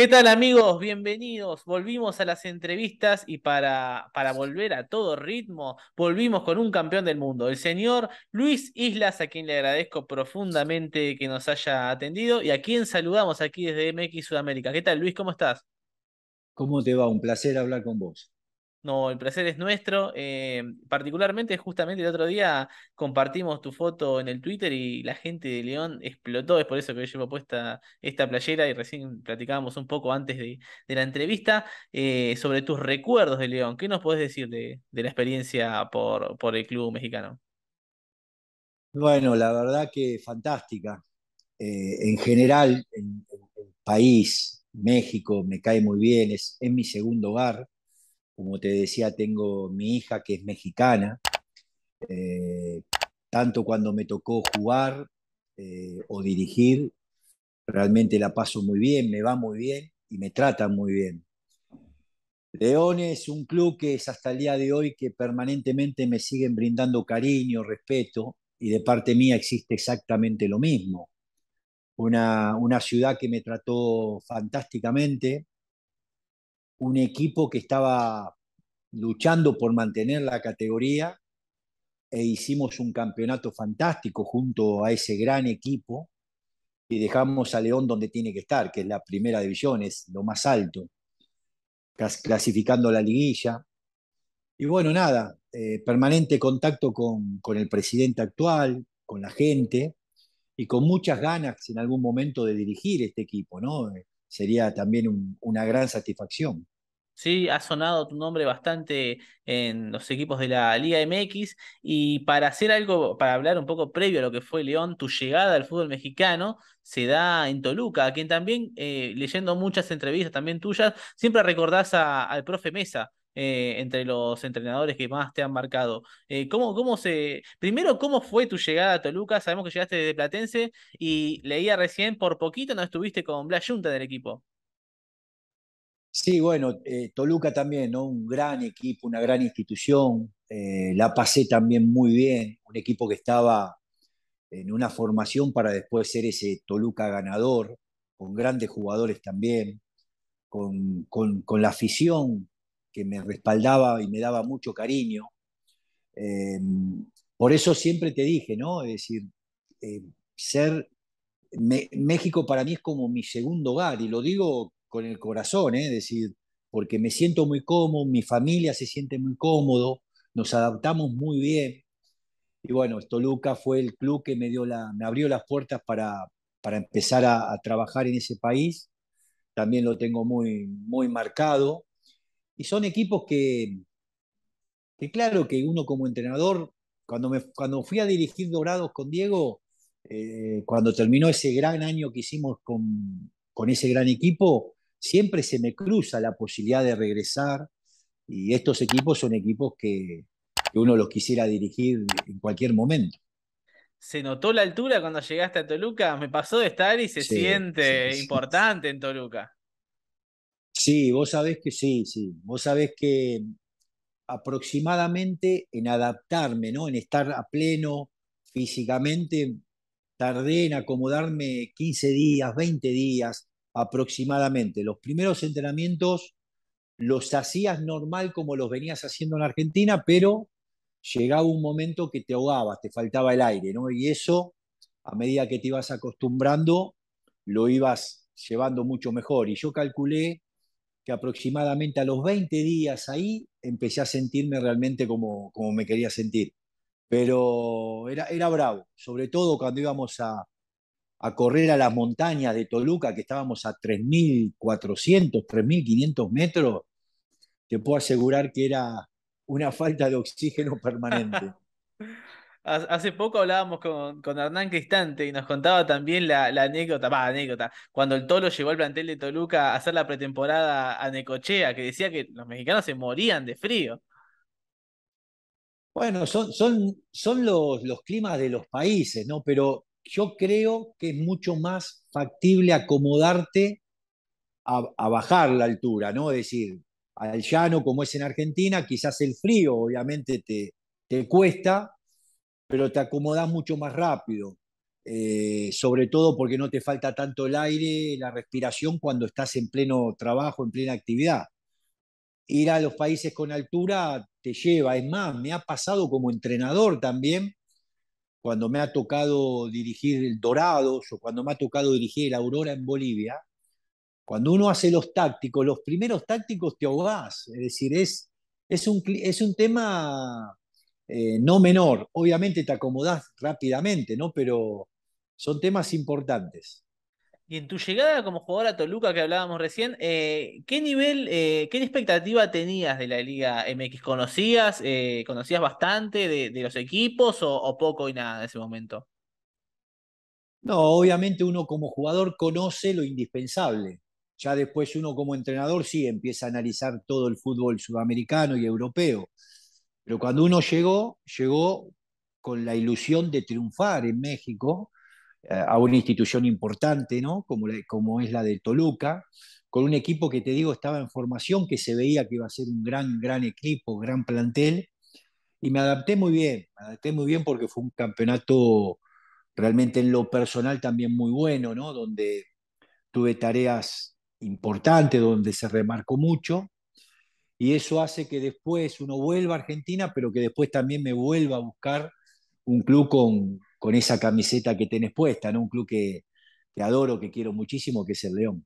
¿Qué tal amigos? Bienvenidos. Volvimos a las entrevistas y para, para volver a todo ritmo, volvimos con un campeón del mundo, el señor Luis Islas, a quien le agradezco profundamente que nos haya atendido y a quien saludamos aquí desde MX Sudamérica. ¿Qué tal Luis? ¿Cómo estás? ¿Cómo te va? Un placer hablar con vos. No, el placer es nuestro. Eh, particularmente, justamente el otro día compartimos tu foto en el Twitter y la gente de León explotó. Es por eso que yo llevo puesta esta playera y recién platicábamos un poco antes de, la entrevista eh, sobre tus recuerdos de León. ¿Qué nos podés decir de, la experiencia por, el club mexicano? Bueno, la verdad que fantástica. Eh, en general, en, el país, México, me cae muy bien, es, es mi segundo hogar como te decía, tengo mi hija que es mexicana. Eh, tanto cuando me tocó jugar eh, o dirigir, realmente la paso muy bien, me va muy bien y me tratan muy bien. León es un club que es hasta el día de hoy que permanentemente me siguen brindando cariño, respeto, y de parte mía existe exactamente lo mismo. Una, una ciudad que me trató fantásticamente, un equipo que estaba luchando por mantener la categoría e hicimos un campeonato fantástico junto a ese gran equipo y dejamos a León donde tiene que estar, que es la primera división, es lo más alto, clasificando la liguilla. Y bueno, nada, eh, permanente contacto con, con, el presidente actual, con la gente y con muchas ganas en algún momento de dirigir este equipo, ¿no? Sería también una gran satisfacción. Sí, ha sonado tu nombre bastante en los equipos de la Liga MX y para hacer algo, para hablar un poco previo a lo que fue León, tu llegada al fútbol mexicano se da en Toluca, a quien también, eh, leyendo muchas entrevistas también tuyas, siempre recordás al profe Mesa. Eh, entre los entrenadores que más te han marcado. Eh, ¿cómo, ¿Cómo se. Primero, ¿cómo fue tu llegada a Toluca? Sabemos que llegaste de Platense y leía recién por poquito no estuviste con Blas Junta del equipo. Sí, bueno, eh, Toluca también. Un gran equipo, una gran institución. La pasé también muy bien. Un equipo que estaba en una formación para después ser ese Toluca ganador, con grandes jugadores también, con, la afición que me respaldaba y me daba mucho cariño. Eh, por eso siempre te dije, ¿no? Es decir, ser. México para mí es como mi segundo hogar, y lo digo con el corazón, ¿eh? es decir, porque me siento muy cómodo, mi familia se siente muy cómodo, nos adaptamos muy bien. Y bueno, Toluca fue el club que me, dio la, me abrió las puertas para, para empezar a, trabajar en ese país. También lo tengo muy, muy marcado. Y son equipos que, que claro, que uno como entrenador, cuando, me, cuando fui a dirigir Dorados con Diego, eh, cuando terminó ese gran año que hicimos con, con ese gran equipo, siempre se me cruza la posibilidad de regresar y estos equipos son equipos que, uno los quisiera dirigir en cualquier momento. ¿Se notó la altura cuando llegaste a Toluca? Me pasó de estar y se siente importante en Toluca. Sí, vos sabés que sí, sí. Vos sabés que aproximadamente en adaptarme, ¿no? En estar a pleno físicamente, tardé en acomodarme 15 días, 20 días aproximadamente. Los primeros entrenamientos los hacías normal como los venías haciendo en Argentina, pero llegaba un momento que te ahogabas, te faltaba el aire, ¿no? Y eso, a medida que te ibas acostumbrando, lo ibas llevando mucho mejor. Y yo calculé que aproximadamente a los 20 días ahí empecé a sentirme realmente como, como me quería sentir. Pero era, era bravo, sobre todo cuando íbamos a, a correr a las montañas de Toluca, que estábamos a 3.400, 3.500 metros, te puedo asegurar que era una falta de oxígeno permanente. Hace poco hablábamos con, con, Hernán Cristante y nos contaba también la, anécdota, va, anécdota, cuando el Tolo llegó al plantel de Toluca a hacer la pretemporada a Necochea, que decía que los mexicanos se morían de frío. Bueno, son, son, son los, los climas de los países, ¿no? Pero yo creo que es mucho más factible acomodarte a, bajar la altura, ¿no? Es decir, al llano como es en Argentina, quizás el frío obviamente te, te cuesta, pero te acomodas mucho más rápido. eh, sobre todo porque no te falta tanto el aire, la respiración cuando estás en pleno trabajo, en plena actividad. Ir a los países con altura te lleva, es más, me ha pasado como entrenador también, cuando me ha tocado dirigir el Dorados o cuando me ha tocado dirigir el Aurora en Bolivia, cuando uno hace los tácticos, los primeros tácticos te ahogás, es decir, es, es, un, es un tema eh, no menor. Obviamente te acomodás rápidamente, ¿no? Pero son temas importantes. Y en tu llegada como jugador a Toluca que hablábamos recién, eh, ¿qué nivel, eh, qué expectativa tenías de la Liga MX? ¿Conocías, conocías bastante de, los equipos o, o, poco y nada en ese momento? No, obviamente uno como jugador conoce lo indispensable. Ya después uno como entrenador sí empieza a analizar todo el fútbol sudamericano y europeo. Pero cuando uno llegó, llegó con la ilusión de triunfar en México, eh, a una institución importante, ¿no? Como, como es la de Toluca, con un equipo que te digo estaba en formación, que se veía que iba a ser un gran, gran equipo, gran plantel, y me adapté muy bien, me adapté muy bien porque fue un campeonato realmente en lo personal también muy bueno, ¿no? Donde tuve tareas importante, donde se remarcó mucho, y eso hace que después uno vuelva a Argentina, pero que después también me vuelva a buscar un club con, con esa camiseta que tenés puesta, ¿no? un club que, que adoro, que quiero muchísimo, que es el León.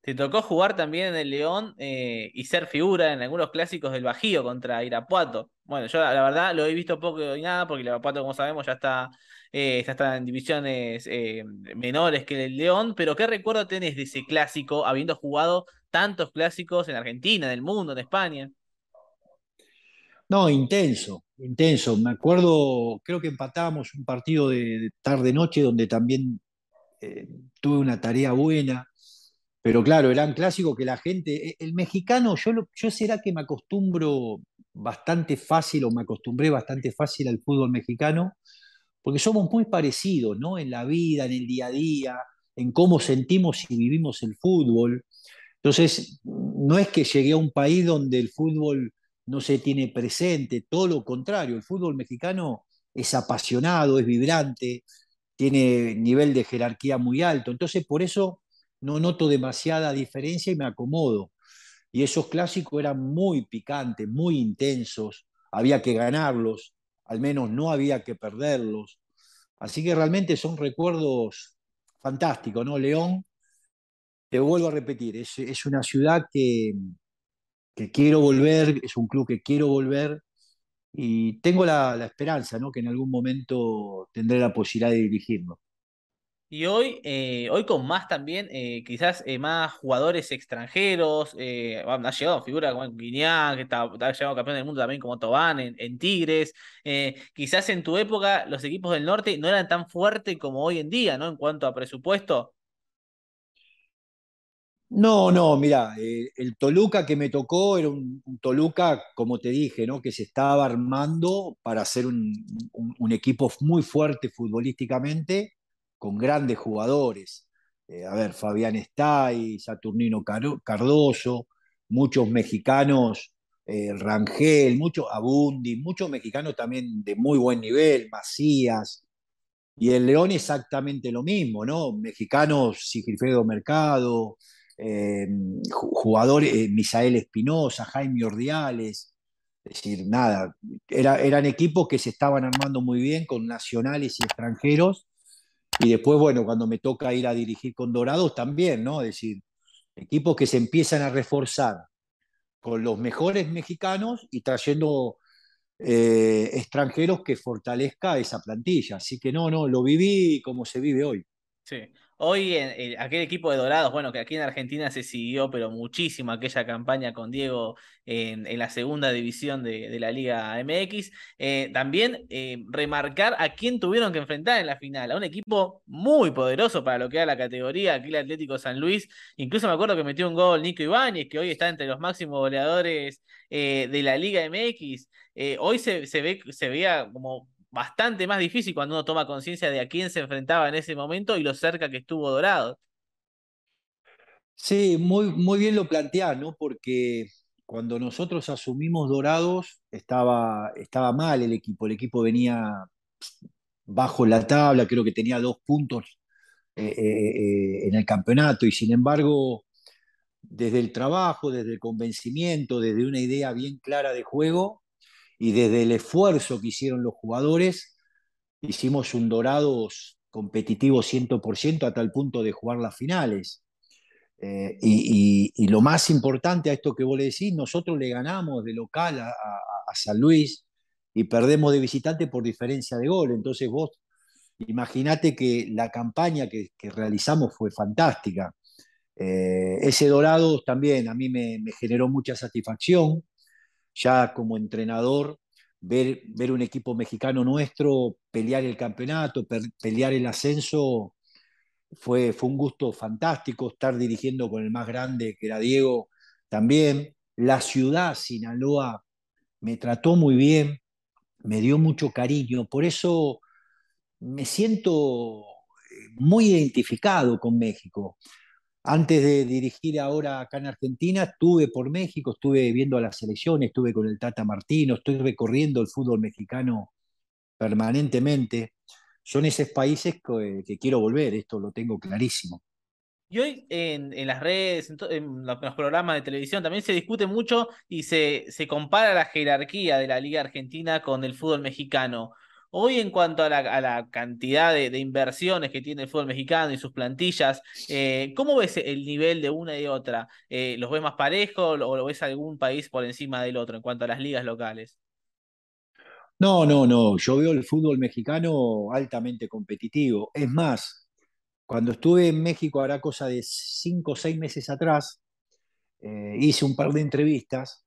Te tocó jugar también en el León eh, y ser figura en algunos clásicos del Bajío contra Irapuato. Bueno, yo la, verdad lo he visto poco y nada, porque Irapuato, como sabemos, ya está, eh, ya está en divisiones eh, menores que el León. Pero ¿qué recuerdo tenés de ese clásico, habiendo jugado tantos clásicos en Argentina, en el mundo, en España? No, intenso, intenso. Me acuerdo, creo que empatábamos un partido de tarde-noche donde también tuve una tarea buena pero claro, eran clásicos que la gente, e, el mexicano, yo, yo será que me acostumbro bastante fácil o me acostumbré bastante fácil al fútbol mexicano, porque somos muy parecidos, ¿no? En la vida, en el día a día, en cómo sentimos y vivimos el fútbol. Entonces, no es que llegué a un país donde el fútbol no se tiene presente, todo lo contrario, el fútbol mexicano es apasionado, es vibrante, tiene nivel de jerarquía muy alto. Entonces, por eso no noto demasiada diferencia y me acomodo. Y esos clásicos eran muy picantes, muy intensos, había que ganarlos, al menos no había que perderlos. Así que realmente son recuerdos fantásticos, ¿no? León, te vuelvo a repetir, es, una ciudad que, que, quiero volver, es un club que quiero volver y tengo la, esperanza, ¿no? Que en algún momento tendré la posibilidad de dirigirlo. Y hoy, eh, hoy con más también, eh, quizás eh, más jugadores extranjeros, ha llegado figura como Guiñán, que está, llegado campeón del mundo también como Tobán en, Tigres. quizás en tu época los equipos del norte no eran tan fuertes como hoy en día, ¿no? En cuanto a presupuesto. No, no, mira, el Toluca que me tocó era un, Toluca, como te dije, ¿no? Que se estaba armando para ser un, un equipo muy fuerte futbolísticamente con grandes jugadores. Eh, a ver, Fabián Estay, Saturnino Cardoso, muchos mexicanos, eh, Rangel, muchos Abundi, muchos mexicanos también de muy buen nivel, Macías. Y el León exactamente lo mismo, ¿no? Mexicanos, Sigifredo Mercado, eh, jugadores, Misael Espinosa, Jaime Ordiales. Es decir, nada, eran equipos que se estaban armando muy bien con nacionales y extranjeros y después, bueno, cuando me toca ir a dirigir con Dorados también, ¿no? Es decir, equipos que se empiezan a reforzar con los mejores mexicanos y trayendo eh, extranjeros que fortalezca esa plantilla. Así que no, no, lo viví como se vive hoy. Sí. Hoy en, aquel equipo de Dorados, bueno, que aquí en Argentina se siguió, pero muchísimo aquella campaña con Diego en, la segunda división de, la Liga MX. Eh, también eh, remarcar a quién tuvieron que enfrentar en la final, a un equipo muy poderoso para lo que era la categoría, aquí el Atlético San Luis. Incluso me acuerdo que metió un gol Nico Ibáñez, que hoy está entre los máximos goleadores eh, de la Liga MX. hoy se, se, ve, se veía como bastante más difícil cuando uno toma conciencia de a quién se enfrentaba en ese momento y lo cerca que estuvo Dorado. Sí, muy, muy bien lo planteás, ¿no? Porque cuando nosotros asumimos Dorados estaba, estaba mal el equipo, el equipo venía bajo la tabla, creo que tenía dos puntos eh, eh, en el campeonato y sin embargo, desde el trabajo, desde el convencimiento, desde una idea bien clara de juego y desde el esfuerzo que hicieron los jugadores, hicimos un Dorados competitivo 100% hasta el punto de jugar las finales. Eh, y, lo más importante a esto que vos le decís, nosotros le ganamos de local a, San Luis y perdemos de visitante por diferencia de gol. Entonces vos imaginate que la campaña que, realizamos fue fantástica. Eh, ese Dorado también a mí me, generó mucha satisfacción, ya como entrenador, ver, ver un equipo mexicano nuestro pelear el campeonato, pelear el ascenso, fue, fue un gusto fantástico estar dirigiendo con el más grande, que era Diego, también. La ciudad, Sinaloa, me trató muy bien, me dio mucho cariño, por eso me siento eh, muy identificado con México. Antes de dirigir ahora acá en Argentina, estuve por México, estuve viendo a la selección, estuve con el Tata Martino, estoy recorriendo el fútbol mexicano permanentemente son esos países que, quiero volver, esto lo tengo clarísimo. Y hoy en, las redes, en, los programas de televisión, también se discute mucho y se, se compara la jerarquía de la Liga Argentina con el fútbol mexicano. Hoy en cuanto a la, cantidad de, inversiones que tiene el fútbol mexicano y sus plantillas, eh, ¿cómo ves el nivel de una y otra? Eh, ¿Los ves más parejos o lo ves algún país por encima del otro en cuanto a las ligas locales? No, no, no. Yo veo el fútbol mexicano altamente competitivo. Es más, cuando estuve en México, hará cosa de cinco o seis meses atrás, eh, hice un par de entrevistas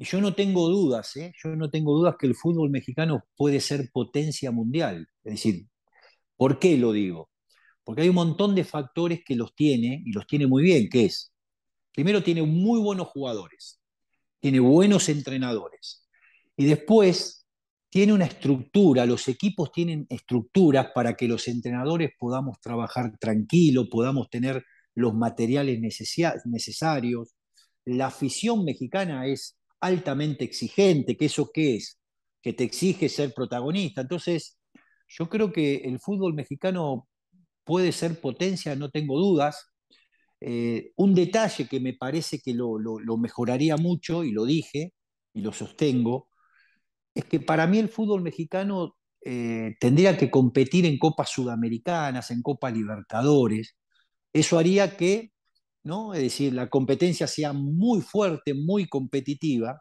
y yo no tengo dudas, ¿eh? yo no tengo dudas que el fútbol mexicano puede ser potencia mundial. Es decir, ¿por qué lo digo? Porque hay un montón de factores que los tiene y los tiene muy bien, que es, primero tiene muy buenos jugadores, tiene buenos entrenadores y después tiene una estructura, los equipos tienen estructuras para que los entrenadores podamos trabajar tranquilo, podamos tener los materiales necesarios. La afición mexicana es altamente exigente, que eso qué es, que te exige ser protagonista. Entonces, yo creo que el fútbol mexicano puede ser potencia, no tengo dudas. Eh, un detalle que me parece que lo mejoraría mucho, y lo dije, y lo sostengo, es que para mí el fútbol mexicano eh, tendría que competir en copas sudamericanas, en copas libertadores. Eso haría que, ¿no? Es decir, la competencia sea muy fuerte, muy competitiva,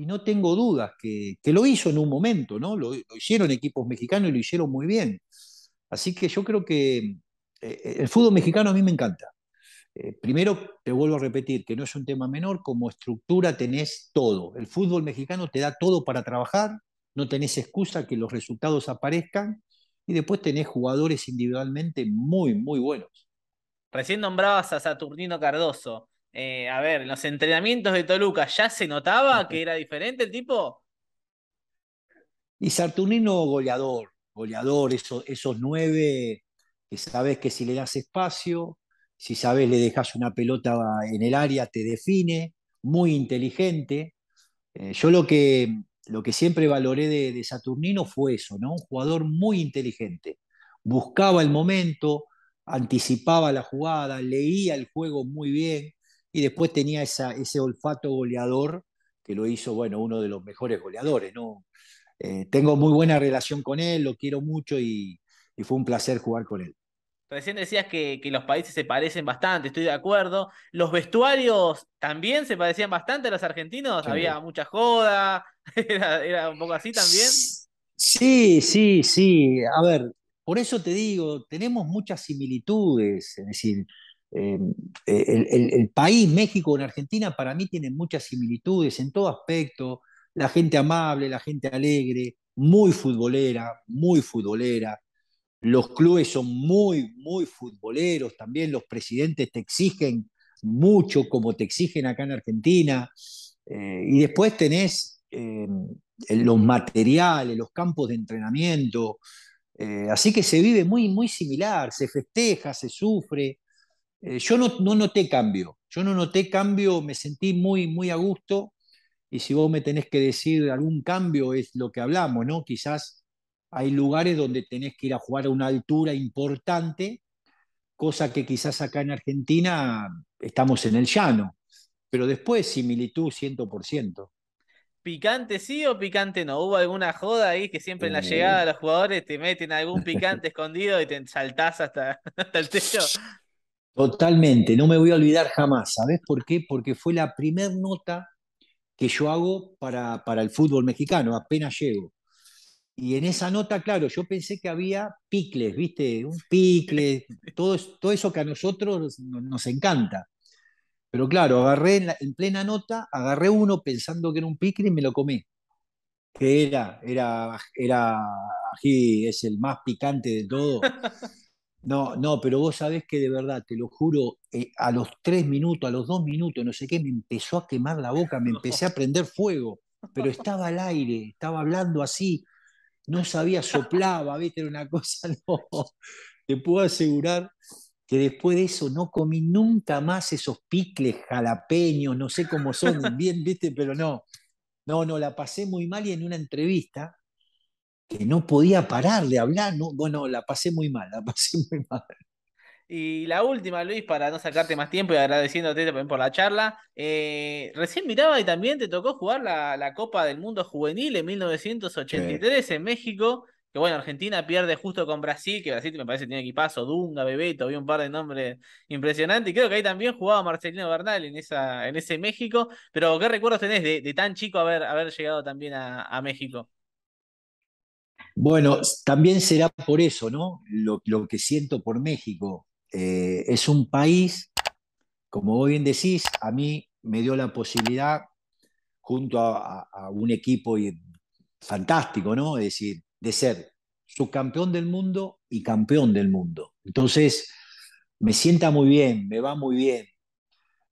y no tengo dudas que, lo hizo en un momento, ¿no? Lo, hicieron equipos mexicanos y lo hicieron muy bien. Así que yo creo que eh, el fútbol mexicano a mí me encanta. Eh, primero, te vuelvo a repetir que no es un tema menor, como estructura tenés todo. El fútbol mexicano te da todo para trabajar, no tenés excusa que los resultados aparezcan y después tenés jugadores individualmente muy, muy buenos. Recién nombrabas a Saturnino Cardoso. Eh, a ver, en los entrenamientos de Toluca, ¿ya se notaba que era diferente el tipo? Y Saturnino goleador, goleador, esos, esos nueve que sabes que si le das espacio, si sabes le dejas una pelota en el área, te define, muy inteligente. Eh, yo lo que, lo que siempre valoré de, Saturnino fue eso, ¿no? Un jugador muy inteligente. Buscaba el momento, anticipaba la jugada, leía el juego muy bien y después tenía esa, ese olfato goleador que lo hizo, bueno, uno de los mejores goleadores, ¿no? Eh, tengo muy buena relación con él, lo quiero mucho y fue un placer jugar con él. Recién decías que, los países se parecen bastante, estoy de acuerdo. ¿Los vestuarios también se parecían bastante a los argentinos? ¿Había mucha joda? ¿Era, un poco así también? Sí, sí, sí. A ver, por eso te digo, tenemos muchas similitudes. Es decir, em, el, el, país, México en Argentina, para mí tienen muchas similitudes en todo aspecto. La gente amable, la gente alegre, muy futbolera, muy futbolera. Los clubes son muy, muy futboleros también, los presidentes te exigen mucho como te exigen acá en Argentina. Eh, y después tenés eh, los materiales, los campos de entrenamiento. Eh, así que se vive muy, muy similar, se festeja, se sufre. yo no, no, noté cambio, yo no noté cambio, me sentí muy, muy a gusto. Y si vos me tenés que decir algún cambio, es lo que hablamos, ¿no? Quizás hay lugares donde tenés que ir a jugar a una altura importante, cosa que quizás acá en Argentina estamos en el llano, pero después similitud 100%. ¿Picante sí o picante no? ¿Hubo alguna joda ahí que siempre en la llegada de los jugadores te meten algún picante escondido y te saltás hasta, hasta el techo? Totalmente, no me voy a olvidar jamás. ¿Sabes por qué? Porque fue la primer nota que yo hago para, para el fútbol mexicano, apenas llego. Y en esa nota, claro, yo pensé que había picles, ¿viste? Un picle, todo, todo eso que a nosotros nos, encanta. Pero claro, agarré en, en, plena nota, agarré uno pensando que era un picle y me lo comí. Que era, era, era, aquí es el más picante de todo. No, no, pero vos sabés que de verdad, te lo juro, eh, a los tres minutos, a los dos minutos, no sé qué, me empezó a quemar la boca, me empecé a prender fuego, pero estaba al aire, estaba hablando así, no sabía, soplaba, ¿viste? Era una cosa, no. Te puedo asegurar que después de eso no comí nunca más esos picles jalapeños, no sé cómo son, bien, ¿viste? Pero no, no, no, la pasé muy mal y en una entrevista que no podía parar de hablar, no, bueno, la pasé muy mal, la pasé muy mal. Y la última, Luis, para no sacarte más tiempo y agradeciéndote también por la charla. Eh, recién miraba y también te tocó jugar la, Copa del Mundo Juvenil en 1983 en México. Que bueno, Argentina pierde justo con Brasil, que Brasil me parece tiene equipazo, Dunga, Bebeto, había un par de nombres impresionantes. Y creo que ahí también jugaba Marcelino Bernal en, esa, en ese México. Pero, ¿qué recuerdos tenés de, tan chico haber, haber llegado también a México? Bueno, también será por eso, ¿no? Lo, que siento por México. Eh, es un país, como vos bien decís, a mí me dio la posibilidad, junto a, un equipo fantástico, ¿no? Es decir, de ser subcampeón del mundo y campeón del mundo. Entonces, me sienta muy bien, me va muy bien.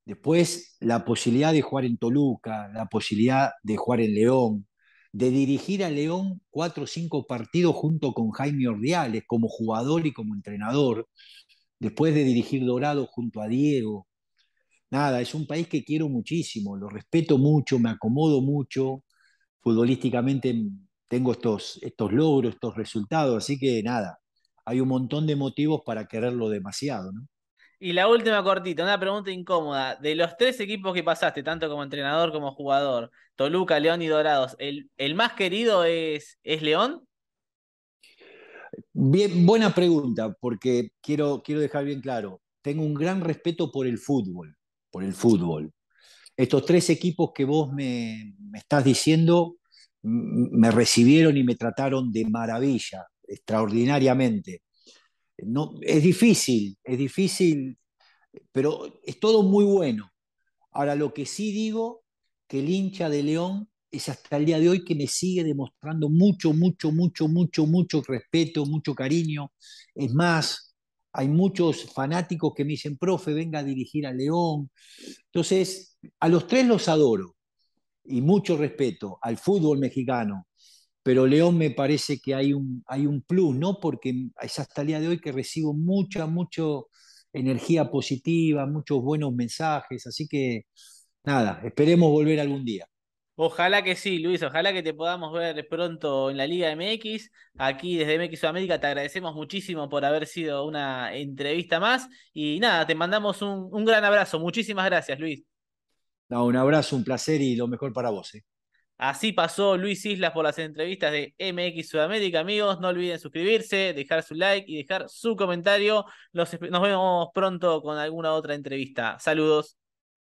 Después, la posibilidad de jugar en Toluca, la posibilidad de jugar en León, de dirigir a León cuatro o cinco partidos junto con Jaime Ordiales como jugador y como entrenador, después de dirigir Dorado junto a Diego. Nada, es un país que quiero muchísimo, lo respeto mucho, me acomodo mucho, futbolísticamente tengo estos, estos logros, estos resultados, así que nada, hay un montón de motivos para quererlo demasiado, ¿no? Y la última cortita, una pregunta incómoda. De los tres equipos que pasaste, tanto como entrenador como jugador, Toluca, León y Dorados, ¿el, el más querido es, es León? Bien, buena pregunta, porque quiero, quiero dejar bien claro, tengo un gran respeto por el fútbol, por el fútbol. Estos tres equipos que vos me, me estás diciendo me recibieron y me trataron de maravilla, extraordinariamente. No, es difícil, es difícil, pero es todo muy bueno. Ahora, lo que sí digo, que el hincha de León es hasta el día de hoy que me sigue demostrando mucho, mucho, mucho, mucho, mucho respeto, mucho cariño. Es más, hay muchos fanáticos que me dicen, profe, venga a dirigir a León. Entonces, a los tres los adoro y mucho respeto al fútbol mexicano, pero León me parece que hay un, hay un plus, ¿no? Porque es hasta el día de hoy que recibo mucha, mucho energía positiva, muchos buenos mensajes, así que nada, esperemos volver algún día. Ojalá que sí, Luis, ojalá que te podamos ver pronto en la Liga MX. Aquí desde MX Sudamérica te agradecemos muchísimo por haber sido una entrevista más. Y nada, te mandamos un, un gran abrazo. Muchísimas gracias, Luis. No, un abrazo, un placer y lo mejor para vos. ¿eh? Así pasó Luis Islas por las entrevistas de MX Sudamérica, amigos. No olviden suscribirse, dejar su like y dejar su comentario. nos vemos pronto con alguna otra entrevista. Saludos.